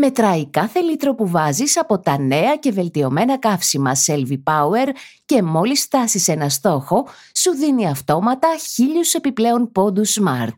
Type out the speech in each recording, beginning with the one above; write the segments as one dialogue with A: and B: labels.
A: Μετράει κάθε λίτρο που βάζεις από τα νέα και βελτιωμένα καύσιμα Selvi Power και μόλις φτάσεις ένα στόχο, σου δίνει αυτόματα χίλιους επιπλέον πόντους Smart.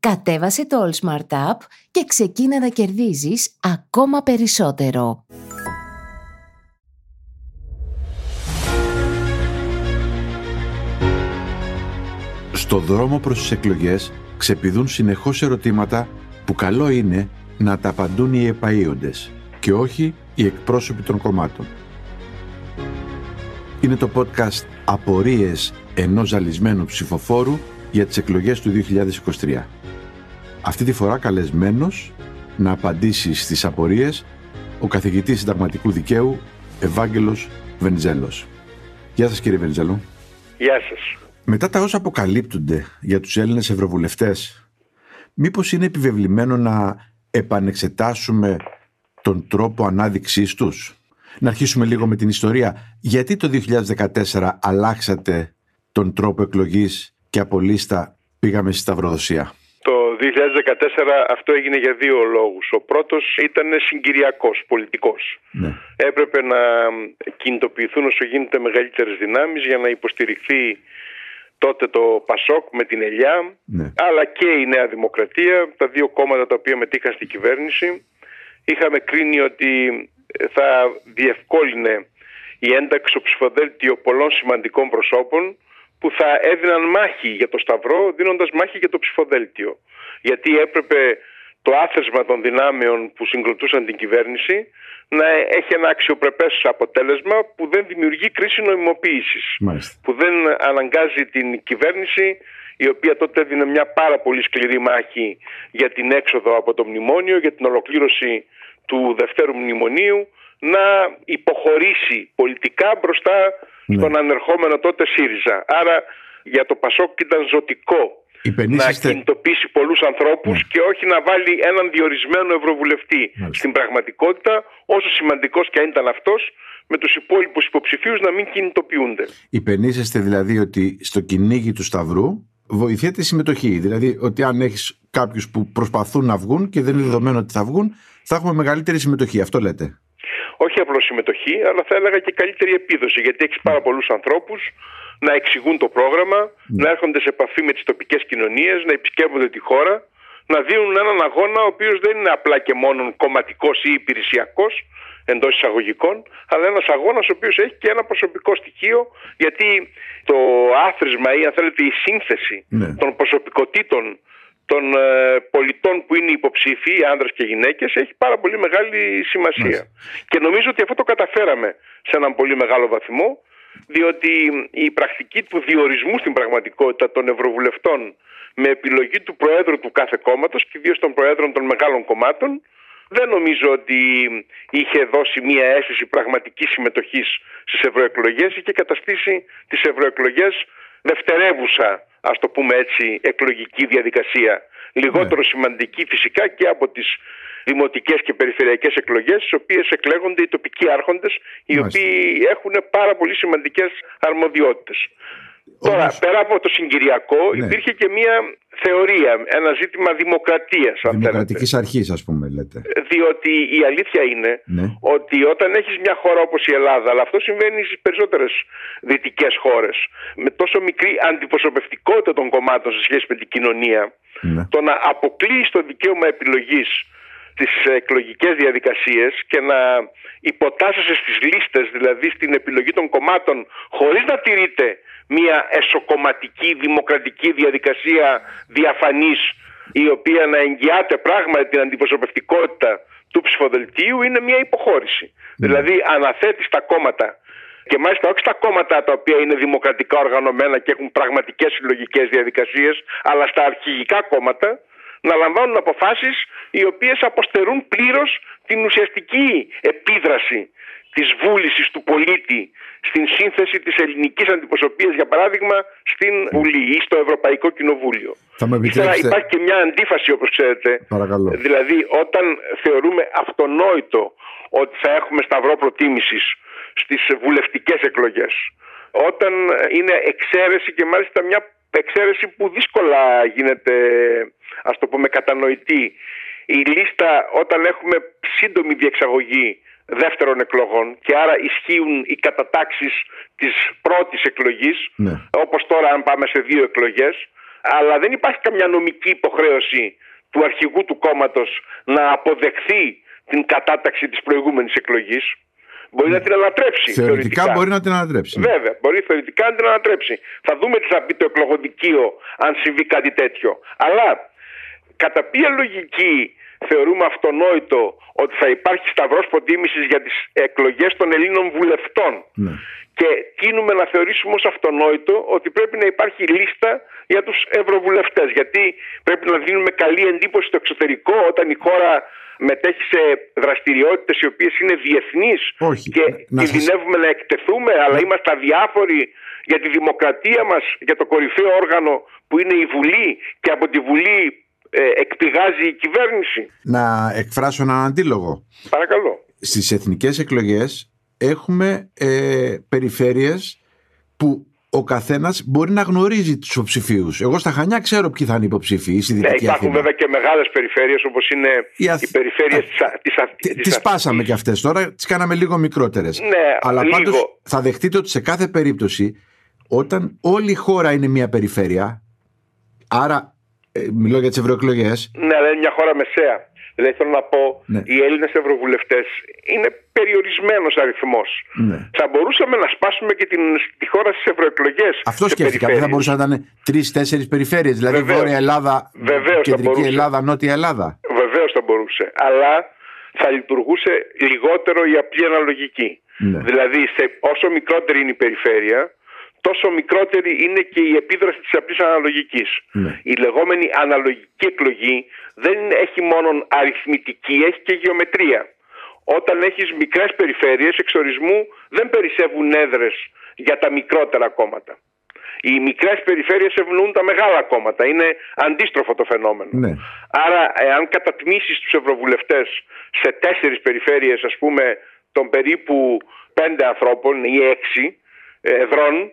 A: Κατέβασε το All Smart App και ξεκίνα να κερδίζεις ακόμα περισσότερο.
B: Στο δρόμο προς τις εκλογές ξεπηδούν συνεχώς ερωτήματα που καλό είναι να τα απαντούν οι επαΐοντες και όχι οι εκπρόσωποι των κομμάτων. Είναι το podcast «Απορίες ενός ζαλισμένου ψηφοφόρου» για τις εκλογές του 2023. Αυτή τη φορά καλεσμένος να απαντήσει στις απορίες ο καθηγητής συνταγματικού δικαίου Ευάγγελος Βενιζέλος. Γεια σας κύριε Βενιζέλο.
C: Γεια σας.
B: Μετά τα όσα αποκαλύπτονται για τους Έλληνες ευρωβουλευτές, μήπως είναι επιβεβλημένο να επανεξετάσουμε τον τρόπο ανάδειξής τους. Να αρχίσουμε λίγο με την ιστορία. Γιατί το 2014 αλλάξατε τον τρόπο εκλογής και από λίστα πήγαμε στη Σταυροδοσία;
C: Το 2014 αυτό έγινε για δύο λόγους. Ο πρώτος ήταν συγκυριακός, πολιτικός. Ναι. Έπρεπε να κινητοποιηθούν όσο γίνεται μεγαλύτερες δυνάμεις για να υποστηριχθεί τότε το Πασόκ με την Ελιά, ναι. αλλά και η Νέα Δημοκρατία, τα δύο κόμματα τα οποία μετήχαν στην κυβέρνηση. Είχαμε κρίνει ότι θα διευκόλυνε η ένταξη στο ψηφοδέλτιο πολλών σημαντικών προσώπων που θα έδιναν μάχη για το Σταυρό δίνοντας μάχη για το ψηφοδέλτιο. Γιατί έπρεπε το άθεσμα των δυνάμεων που συγκροτούσαν την κυβέρνηση να έχει ένα αξιοπρεπές αποτέλεσμα που δεν δημιουργεί κρίση νομιμοποίηση. Που δεν αναγκάζει την κυβέρνηση η οποία τότε έδινε μια πάρα πολύ σκληρή μάχη για την έξοδο από το μνημόνιο, για την ολοκλήρωση του δευτέρου μνημονίου, να υποχωρήσει πολιτικά μπροστά ναι. στον ανερχόμενο τότε ΣΥΡΙΖΑ. Άρα για το Πασόκ ήταν ζωτικό να κινητοποιήσει πολλούς ανθρώπους ναι. και όχι να βάλει έναν διορισμένο ευρωβουλευτή στην πραγματικότητα όσο σημαντικός και αν ήταν αυτός με τους υπόλοιπους υποψηφίους να μην κινητοποιούνται.
B: Υπενήσεστε δηλαδή ότι στο κυνήγι του Σταυρού βοηθιέται η συμμετοχή. Δηλαδή ότι αν έχεις κάποιους που προσπαθούν να βγουν και δεν είναι δεδομένο ότι θα βγουν θα έχουμε μεγαλύτερη συμμετοχή. Αυτό λέτε
C: όχι απλώς συμμετοχή, αλλά θα έλεγα και καλύτερη επίδοση. Γιατί έχεις πάρα πολλούς ανθρώπους να εξηγούν το πρόγραμμα, ναι. να έρχονται σε επαφή με τις τοπικές κοινωνίες, να επισκέπτονται τη χώρα, να δίνουν έναν αγώνα ο οποίος δεν είναι απλά και μόνο κομματικός ή υπηρεσιακός εντός εισαγωγικών, αλλά ένας αγώνας ο οποίος έχει και ένα προσωπικό στοιχείο, γιατί το άθροισμα ή αν θέλετε η σύνθεση ναι. των προσωπικότητων των ε, πολιτών που είναι υποψήφοι, άνδρες και γυναίκες, έχει πάρα πολύ μεγάλη σημασία. Και νομίζω ότι αυτό το καταφέραμε σε έναν πολύ μεγάλο βαθμό, διότι η πρακτική του διορισμού στην πραγματικότητα των ευρωβουλευτών με επιλογή του Προέδρου του κάθε κόμματος και ιδίως των Προέδρων των μεγάλων κομμάτων δεν νομίζω ότι είχε δώσει μια αίσθηση πραγματικής συμμετοχής στις ευρωεκλογές και καταστήσει τις ευρωεκλογές δευτερεύουσα, ας το πούμε έτσι, εκλογική διαδικασία. Λιγότερο ναι. σημαντική φυσικά και από τις δημοτικές και περιφερειακές εκλογές στις οποίες εκλέγονται οι τοπικοί άρχοντες οι οποίοι έχουν πάρα πολύ σημαντικές αρμοδιότητες. Τώρα, πέρα από το συγκυριακό, ναι. υπήρχε και μια θεωρία, ένα ζήτημα δημοκρατίας.
B: Δημοκρατικής αρχής, ας πούμε, λέτε.
C: Διότι η αλήθεια είναι ναι. ότι όταν έχεις μια χώρα όπως η Ελλάδα, αλλά αυτό συμβαίνει στις περισσότερες δυτικές χώρες, με τόσο μικρή αντιπροσωπευτικότητα των κομμάτων σε σχέση με την κοινωνία, ναι. το να αποκλείεις το δικαίωμα επιλογής τις εκλογικές διαδικασίες και να υποτάσσεσαι στις λίστες, δηλαδή στην επιλογή των κομμάτων χωρίς να τηρείται μια εσωκομματική δημοκρατική διαδικασία διαφανής η οποία να εγγυάται πράγματι την αντιπροσωπευτικότητα του ψηφοδελτίου είναι μια υποχώρηση. Ναι. Δηλαδή αναθέτεις τα κόμματα και μάλιστα όχι στα κόμματα τα οποία είναι δημοκρατικά οργανωμένα και έχουν πραγματικές συλλογικές διαδικασίες αλλά στα αρχηγικά κόμματα να λαμβάνουν αποφάσεις οι οποίες αποστερούν πλήρως την ουσιαστική επίδραση της βούλησης του πολίτη στην σύνθεση της ελληνικής αντιπροσωπείας για παράδειγμα στην Βουλή ή στο Ευρωπαϊκό Κοινοβούλιο.
B: Θα με
C: υπάρχει και μια αντίφαση όπως ξέρετε.
B: Παρακαλώ.
C: Δηλαδή όταν θεωρούμε αυτονόητο ότι θα έχουμε σταυρό προτίμησης στις βουλευτικές εκλογές όταν είναι εξαίρεση και μάλιστα μια εξαίρεση που δύσκολα γίνεται ας το πούμε κατανοητή η λίστα όταν έχουμε σύντομη διεξαγωγή δεύτερων εκλογών και άρα ισχύουν οι κατατάξεις της πρώτης εκλογής ναι. όπως τώρα αν πάμε σε δύο εκλογές αλλά δεν υπάρχει καμιά νομική υποχρέωση του αρχηγού του κόμματος να αποδεχθεί την κατάταξη της προηγούμενης εκλογής Μπορεί να την ανατρέψει.
B: Θεωρητικά, θεωρητικά, μπορεί να την ανατρέψει.
C: Βέβαια, μπορεί θεωρητικά να την ανατρέψει. Θα δούμε τι θα πει το εκλογοδικείο αν συμβεί κάτι τέτοιο. Αλλά κατά ποια λογική θεωρούμε αυτονόητο ότι θα υπάρχει σταυρός προτίμησης για τις εκλογές των Ελλήνων βουλευτών; Ναι. και τίνουμε να θεωρήσουμε ως αυτονόητο ότι πρέπει να υπάρχει λίστα για τους ευρωβουλευτές γιατί πρέπει να δίνουμε καλή εντύπωση στο εξωτερικό όταν η χώρα μετέχει σε δραστηριότητες οι οποίες είναι διεθνείς και να κινδυνεύουμε να εκτεθούμε αλλά είμαστε αδιάφοροι για τη δημοκρατία μας, για το κορυφαίο όργανο που είναι η Βουλή και από τη Βουλή ε, εκπηγάζει η κυβέρνηση.
B: Να εκφράσω έναν αντίλογο.
C: Παρακαλώ.
B: Στις εθνικές εκλογές έχουμε ε, περιφέρειες που ο καθένας μπορεί να γνωρίζει τους υποψηφίους. Εγώ στα Χανιά ξέρω ποιοι θα είναι υποψήφοι.
C: Ναι, υπάρχουν βέβαια και μεγάλες περιφέρειες όπως είναι οι, αθ... οι περιφέρειες
B: της Τις πάσαμε και αυτές τώρα, τις κάναμε λίγο μικρότερες.
C: Ναι,
B: Αλλά πάντως θα δεχτείτε ότι σε κάθε περίπτωση, όταν όλη η χώρα είναι μια περιφέρεια, άρα ε, μιλώ για τις ευρωεκλογές.
C: Ναι, αλλά είναι μια χώρα μεσαία. Δηλαδή θέλω να πω, ναι. οι Έλληνες ευρωβουλευτές είναι περιορισμένος αριθμός. Ναι. Θα μπορούσαμε να σπάσουμε και την, τη χώρα στις ευρωεκλογές.
B: Αυτό σκέφτηκα. Δεν θα μπορούσαν να ήταν τρει-τέσσερι περιφέρειες. Δηλαδή Βεβαίως. Βόρεια Ελλάδα,
C: Βεβαίως
B: Κεντρική Ελλάδα, Νότια Ελλάδα.
C: Βεβαίως θα μπορούσε. Αλλά θα λειτουργούσε λιγότερο η απλή αναλογική. Ναι. Δηλαδή, σε, όσο μικρότερη είναι η περιφέρεια, τόσο μικρότερη είναι και η επίδραση της απλής αναλογικής. Ναι. Η λεγόμενη αναλογική εκλογή δεν έχει μόνο αριθμητική, έχει και γεωμετρία. Όταν έχεις μικρές περιφέρειες εξορισμού δεν περισσεύουν έδρες για τα μικρότερα κόμματα. Οι μικρές περιφέρειες ευνοούν τα μεγάλα κόμματα. Είναι αντίστροφο το φαινόμενο. Ναι. Άρα, αν κατατμήσεις τους ευρωβουλευτές σε τέσσερις περιφέρειες, ας πούμε, των περίπου πέντε ανθρώπων ή έξι εδρών,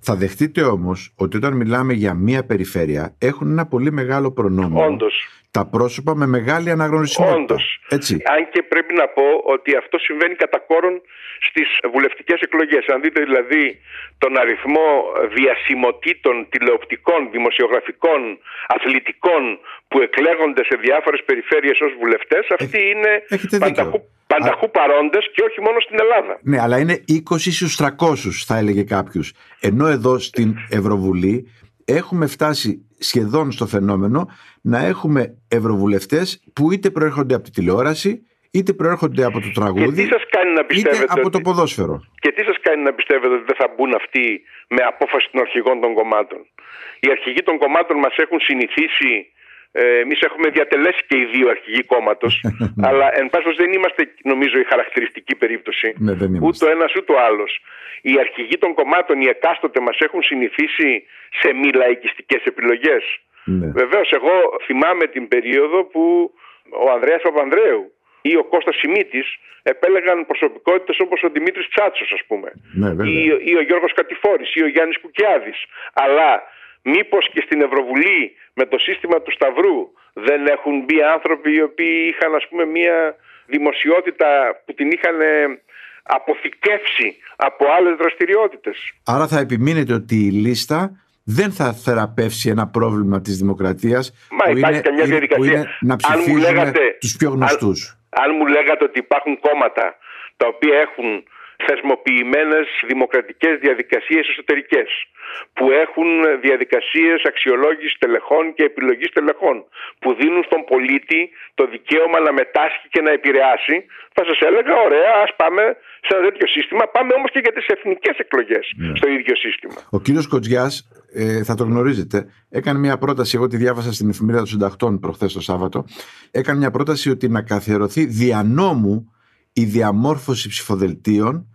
B: Θα δεχτείτε όμως ότι όταν μιλάμε για μία περιφέρεια έχουν ένα πολύ μεγάλο προνόμιο.
C: Όντως
B: τα πρόσωπα με μεγάλη αναγνωρισιμότητα.
C: Όντως. Αν και πρέπει να πω ότι αυτό συμβαίνει κατά κόρον στις βουλευτικές εκλογές. Αν δείτε δηλαδή τον αριθμό διασημοτήτων, τηλεοπτικών, δημοσιογραφικών, αθλητικών που εκλέγονται σε διάφορες περιφέρειες ως βουλευτές, αυτοί είναι πανταχού, πανταχού παρόντες και όχι μόνο στην Ελλάδα.
B: Ναι, αλλά είναι 20 στους 300 θα έλεγε κάποιος. Ενώ εδώ στην Ευρωβουλή έχουμε φτάσει σχεδόν στο φαινόμενο να έχουμε ευρωβουλευτές που είτε προέρχονται από τη τηλεόραση είτε προέρχονται από το τραγούδι
C: σας κάνει να
B: είτε από το ποδόσφαιρο.
C: Και τι σας κάνει να πιστεύετε ότι δεν θα μπουν αυτοί με απόφαση των αρχηγών των κομμάτων; Οι αρχηγοί των κομμάτων μας έχουν συνηθίσει ε, Εμείς έχουμε διατελέσει και οι δύο αρχηγοί κόμματος, αλλά εν πάση δεν είμαστε, νομίζω, η χαρακτηριστική περίπτωση.
B: Ναι,
C: ούτε ο ένας ούτε ο άλλος. Οι αρχηγοί των κομμάτων, οι εκάστοτε, μας έχουν συνηθίσει σε μη λαϊκιστικές επιλογές. Ναι. Βεβαίως, εγώ θυμάμαι την περίοδο που ο Ανδρέας Παπανδρέου ή ο Κώστας Σιμίτης επέλεγαν προσωπικότητες όπως ο Δημήτρης Τσάτσος ας πούμε
B: ναι,
C: ή, ή, ο Γιώργος Κατηφόρης ή ο Γιάννης Κουκιάδης αλλά μήπως και στην Ευρωβουλή με το σύστημα του Σταυρού δεν έχουν μπει άνθρωποι οι οποίοι είχαν ας πούμε μια δημοσιότητα που την είχαν αποθηκεύσει από άλλες δραστηριότητες.
B: Άρα θα επιμείνετε ότι η λίστα δεν θα θεραπεύσει ένα πρόβλημα της δημοκρατίας
C: Μα
B: που,
C: υπάρχει
B: είναι,
C: καμιά
B: είναι- που
C: διαδικασία.
B: είναι να
C: Αν μου
B: ψηφίζουμε
C: λέγατε-
B: τους πιο γνωστούς.
C: Αν μου λέγατε ότι υπάρχουν κόμματα τα οποία έχουν θεσμοποιημένες δημοκρατικές διαδικασίες εσωτερικές που έχουν διαδικασίες αξιολόγησης τελεχών και επιλογής τελεχών που δίνουν στον πολίτη το δικαίωμα να μετάσχει και να επηρεάσει θα σας έλεγα ωραία ας πάμε σε ένα τέτοιο σύστημα πάμε όμως και για τις εθνικές εκλογές
B: Ναι.
C: στο ίδιο σύστημα.
B: Ο κύριος Κοτζιάς, ε, θα το γνωρίζετε, έκανε μια πρόταση, εγώ τη διάβασα στην εφημερίδα των συντακτών προχθές το Σάββατο, έκανε μια πρόταση ότι να καθιερωθεί δια νόμου η διαμόρφωση ψηφοδελτίων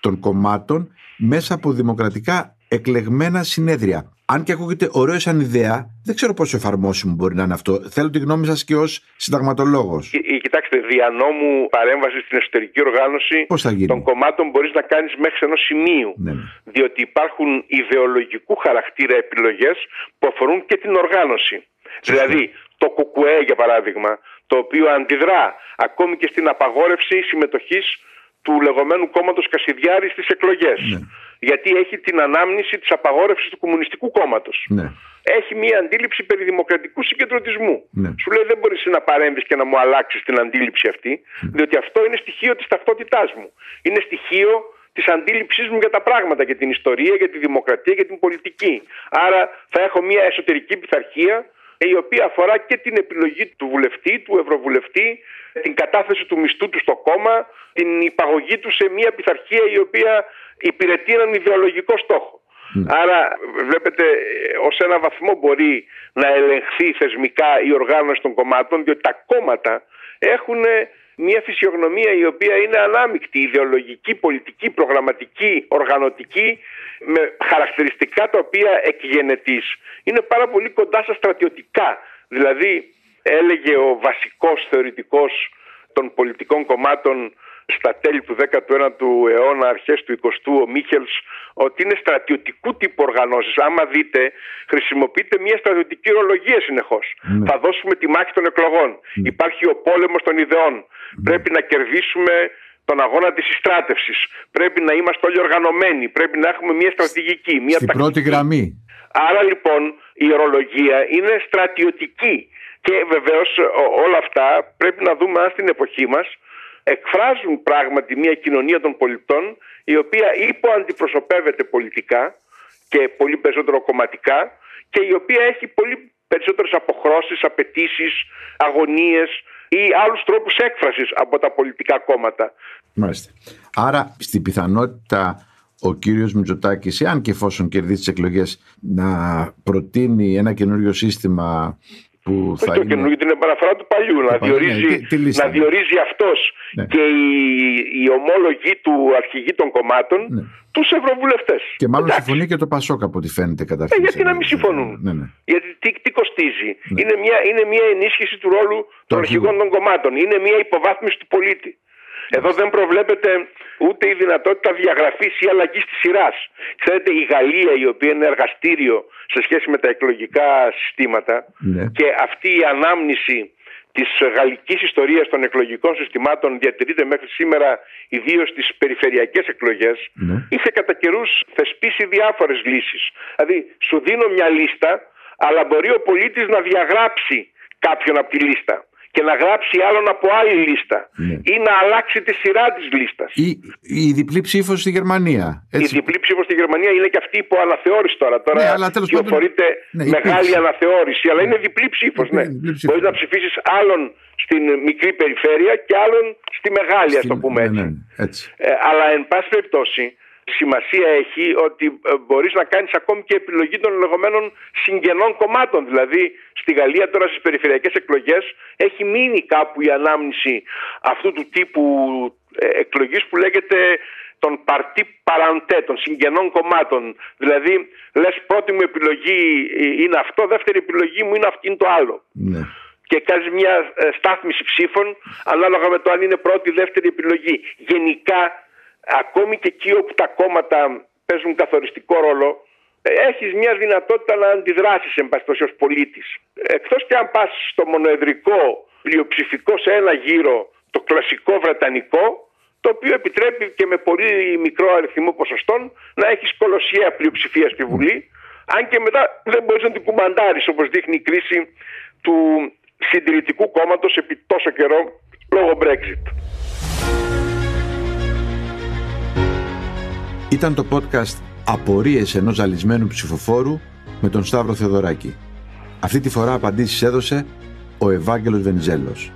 B: των κομμάτων μέσα από δημοκρατικά εκλεγμένα συνέδρια. Αν και ακούγεται ωραίο σαν ιδέα, δεν ξέρω πόσο εφαρμόσιμο μπορεί να είναι αυτό. Θέλω τη γνώμη σας και ως συνταγματολόγος.
C: Κι- Κοιτάξτε, δια νόμου παρέμβαση στην εσωτερική οργάνωση
B: Πώς θα γίνει;
C: των κομμάτων μπορείς να κάνεις μέχρι ενός σημείου.
B: Ναι, ναι.
C: Διότι υπάρχουν ιδεολογικού χαρακτήρα επιλογές που αφορούν και την οργάνωση. Δηλαδή, το ΚΚΕ για παράδειγμα, το οποίο αντιδρά ακόμη και στην απαγόρευση συμμετοχής του λεγόμενου κόμματος Κασιδιάρης στις εκλογές.
B: Ναι.
C: Γιατί έχει την ανάμνηση της απαγόρευσης του Κομμουνιστικού Κόμματος
B: Ναι.
C: έχει μία αντίληψη περί δημοκρατικού συγκεντρωτισμού.
B: Ναι.
C: Σου λέει δεν μπορείς να παρέμβεις και να μου αλλάξεις την αντίληψη αυτή, διότι αυτό είναι στοιχείο της ταυτότητάς μου. Είναι στοιχείο της αντίληψής μου για τα πράγματα, για την ιστορία, για τη δημοκρατία, για την πολιτική. Άρα θα έχω μία εσωτερική πειθαρχία η οποία αφορά και την επιλογή του βουλευτή, του ευρωβουλευτή, την κατάθεση του μισθού του στο κόμμα, την υπαγωγή του σε μία πειθαρχία η οποία υπηρετεί έναν ιδεολογικό στόχο. Άρα βλέπετε ε, ως ένα βαθμό μπορεί να ελεγχθεί θεσμικά η οργάνωση των κομμάτων διότι τα κόμματα έχουν μια φυσιογνωμία η οποία είναι ανάμεικτη, ιδεολογική, πολιτική, προγραμματική, οργανωτική με χαρακτηριστικά τα οποία εκγενετής είναι πάρα πολύ κοντά στα στρατιωτικά. Δηλαδή έλεγε ο βασικός θεωρητικός των πολιτικών κομμάτων στα τέλη του 19ου αιώνα, αρχές του 20ου, ο Μίχελς, ότι είναι στρατιωτικού τύπου οργανώσεις. Άμα δείτε, χρησιμοποιείται μια στρατιωτική ορολογία συνεχώς. Θα δώσουμε τη μάχη των εκλογών. Υπάρχει ο πόλεμος των ιδεών. Πρέπει να κερδίσουμε τον αγώνα της συστράτευσης. Πρέπει να είμαστε όλοι οργανωμένοι. Πρέπει να έχουμε μια στρατηγική, μια
B: Στην
C: τακτική.
B: πρώτη γραμμή.
C: Άρα λοιπόν η ορολογία είναι στρατιωτική και βεβαίως ο- όλα αυτά πρέπει να δούμε αν στην εποχή μας εκφράζουν πράγματι μια κοινωνία των πολιτών η οποία υποαντιπροσωπεύεται πολιτικά και πολύ περισσότερο κομματικά και η οποία έχει πολύ περισσότερες αποχρώσεις, απαιτήσεις, αγωνίες ή άλλους τρόπους έκφρασης από τα πολιτικά κόμματα.
B: Μάλιστα. Άρα, στην πιθανότητα ο κύριος Μητσοτάκης, εάν και εφόσον κερδίσει τις εκλογές, να προτείνει ένα καινούριο σύστημα που
C: Όχι
B: θα
C: το
B: είναι...
C: καινούργιο, την επαναφορά του παλιού. Να
B: παλιού, ναι,
C: διορίζει,
B: τι- τι λίστα,
C: να
B: ναι.
C: διορίζει αυτός
B: Ναι.
C: και οι, οι ομόλογοι του αρχηγοί των κομμάτων
B: Ναι.
C: τους ευρωβουλευτές.
B: Και μάλλον
C: Εντάξει.
B: συμφωνεί και το Πασόκ από ό,τι φαίνεται κατά
C: Ε, γιατί να μην συμφωνούν;
B: Ναι, ναι.
C: Γιατί τι, τι κοστίζει; Είναι, μια, είναι μια ενίσχυση του ρόλου των
B: αρχηγού.
C: αρχηγών των κομμάτων. Είναι μια υποβάθμιση του πολίτη. Εδώ δεν προβλέπεται ούτε η δυνατότητα διαγραφής ή αλλαγής της σειράς. Ξέρετε, η Γαλλία, η οποία είναι εργαστήριο σε σχέση με τα εκλογικά συστήματα
B: Ναι.
C: και αυτή η ανάμνηση της γαλλικής ιστορίας των εκλογικών συστημάτων διατηρείται μέχρι σήμερα ιδίως στις περιφερειακές εκλογές
B: Ναι.
C: είχε κατά καιρούς θεσπίσει διάφορες λύσεις. Δηλαδή σου δίνω μια λίστα αλλά μπορεί ο πολίτης να διαγράψει κάποιον από τη λίστα και να γράψει άλλον από άλλη λίστα
B: Ναι.
C: ή να αλλάξει τη σειρά της λίστας.
B: Ή η διπλή ψήφος στη Γερμανία.
C: Η
B: Έτσι.
C: διπλή ψήφος στη Γερμανία είναι και αυτή υπό αναθεώρηση τώρα. Τώρα
B: Ναι, αλλά τέλος πάντων-
C: κυοφορείται
B: Ναι,
C: μεγάλη
B: υπήρξε.
C: αναθεώρηση, αλλά είναι διπλή ψήφος.
B: Διπλή-
C: Ναι.
B: διπλή ψήφος.
C: Μπορείς να ψηφίσεις άλλον στην μικρή περιφέρεια και άλλον στη μεγάλη, ας το
B: Στην-
C: πούμε
B: ναι,
C: έτσι.
B: ναι, έτσι.
C: Ε, αλλά εν πάση περιπτώσει σημασία έχει ότι ε, μπορείς να κάνεις ακόμη και επιλογή των λεγόμενων συγγενών κομμάτων. Δηλαδή στη Γαλλία τώρα στις περιφερειακές εκλογές έχει μείνει κάπου η ανάμνηση αυτού του τύπου ε, εκλογής που λέγεται των παρτί παραντέ, των συγγενών κομμάτων. Δηλαδή λες πρώτη μου επιλογή ε, είναι αυτό, δεύτερη επιλογή μου είναι αυτή είναι το άλλο
B: Ναι.
C: και κάνεις μια ε, στάθμιση ψήφων ανάλογα με το αν είναι πρώτη ή δεύτερη επιλογή. Γενικά, ακόμη και εκεί όπου τα κόμματα παίζουν καθοριστικό ρόλο, ε, έχεις μια δυνατότητα να αντιδράσεις εν πάση περιπτώσει, ως πολίτης. Εκτός και αν πας στο μονοεδρικό πλειοψηφικό σε ένα γύρο, το κλασικό βρετανικό, το οποίο επιτρέπει και με πολύ μικρό αριθμό ποσοστών να έχεις κολοσιαία πλειοψηφία στη Βουλή, αν και μετά δεν μπορείς να την κουμαντάρεις όπως δείχνει η κρίση του συντηρητικού κόμματος επί τόσο καιρό λόγω Brexit.
B: Ήταν το podcast «Απορίες ενός ζαλισμένου ψηφοφόρου» με τον Σταύρο Θεοδωράκη. Αυτή τη φορά απαντήσεις έδωσε ο Ευάγγελος Βενιζέλος.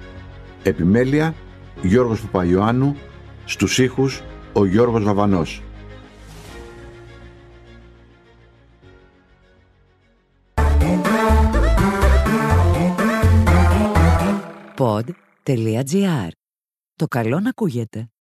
B: Επιμέλεια Γιώργος Παπαϊωάννου, στους ήχους ο Γιώργος Βαβανός.
A: Pod.gr. Το καλό να ακούγεται.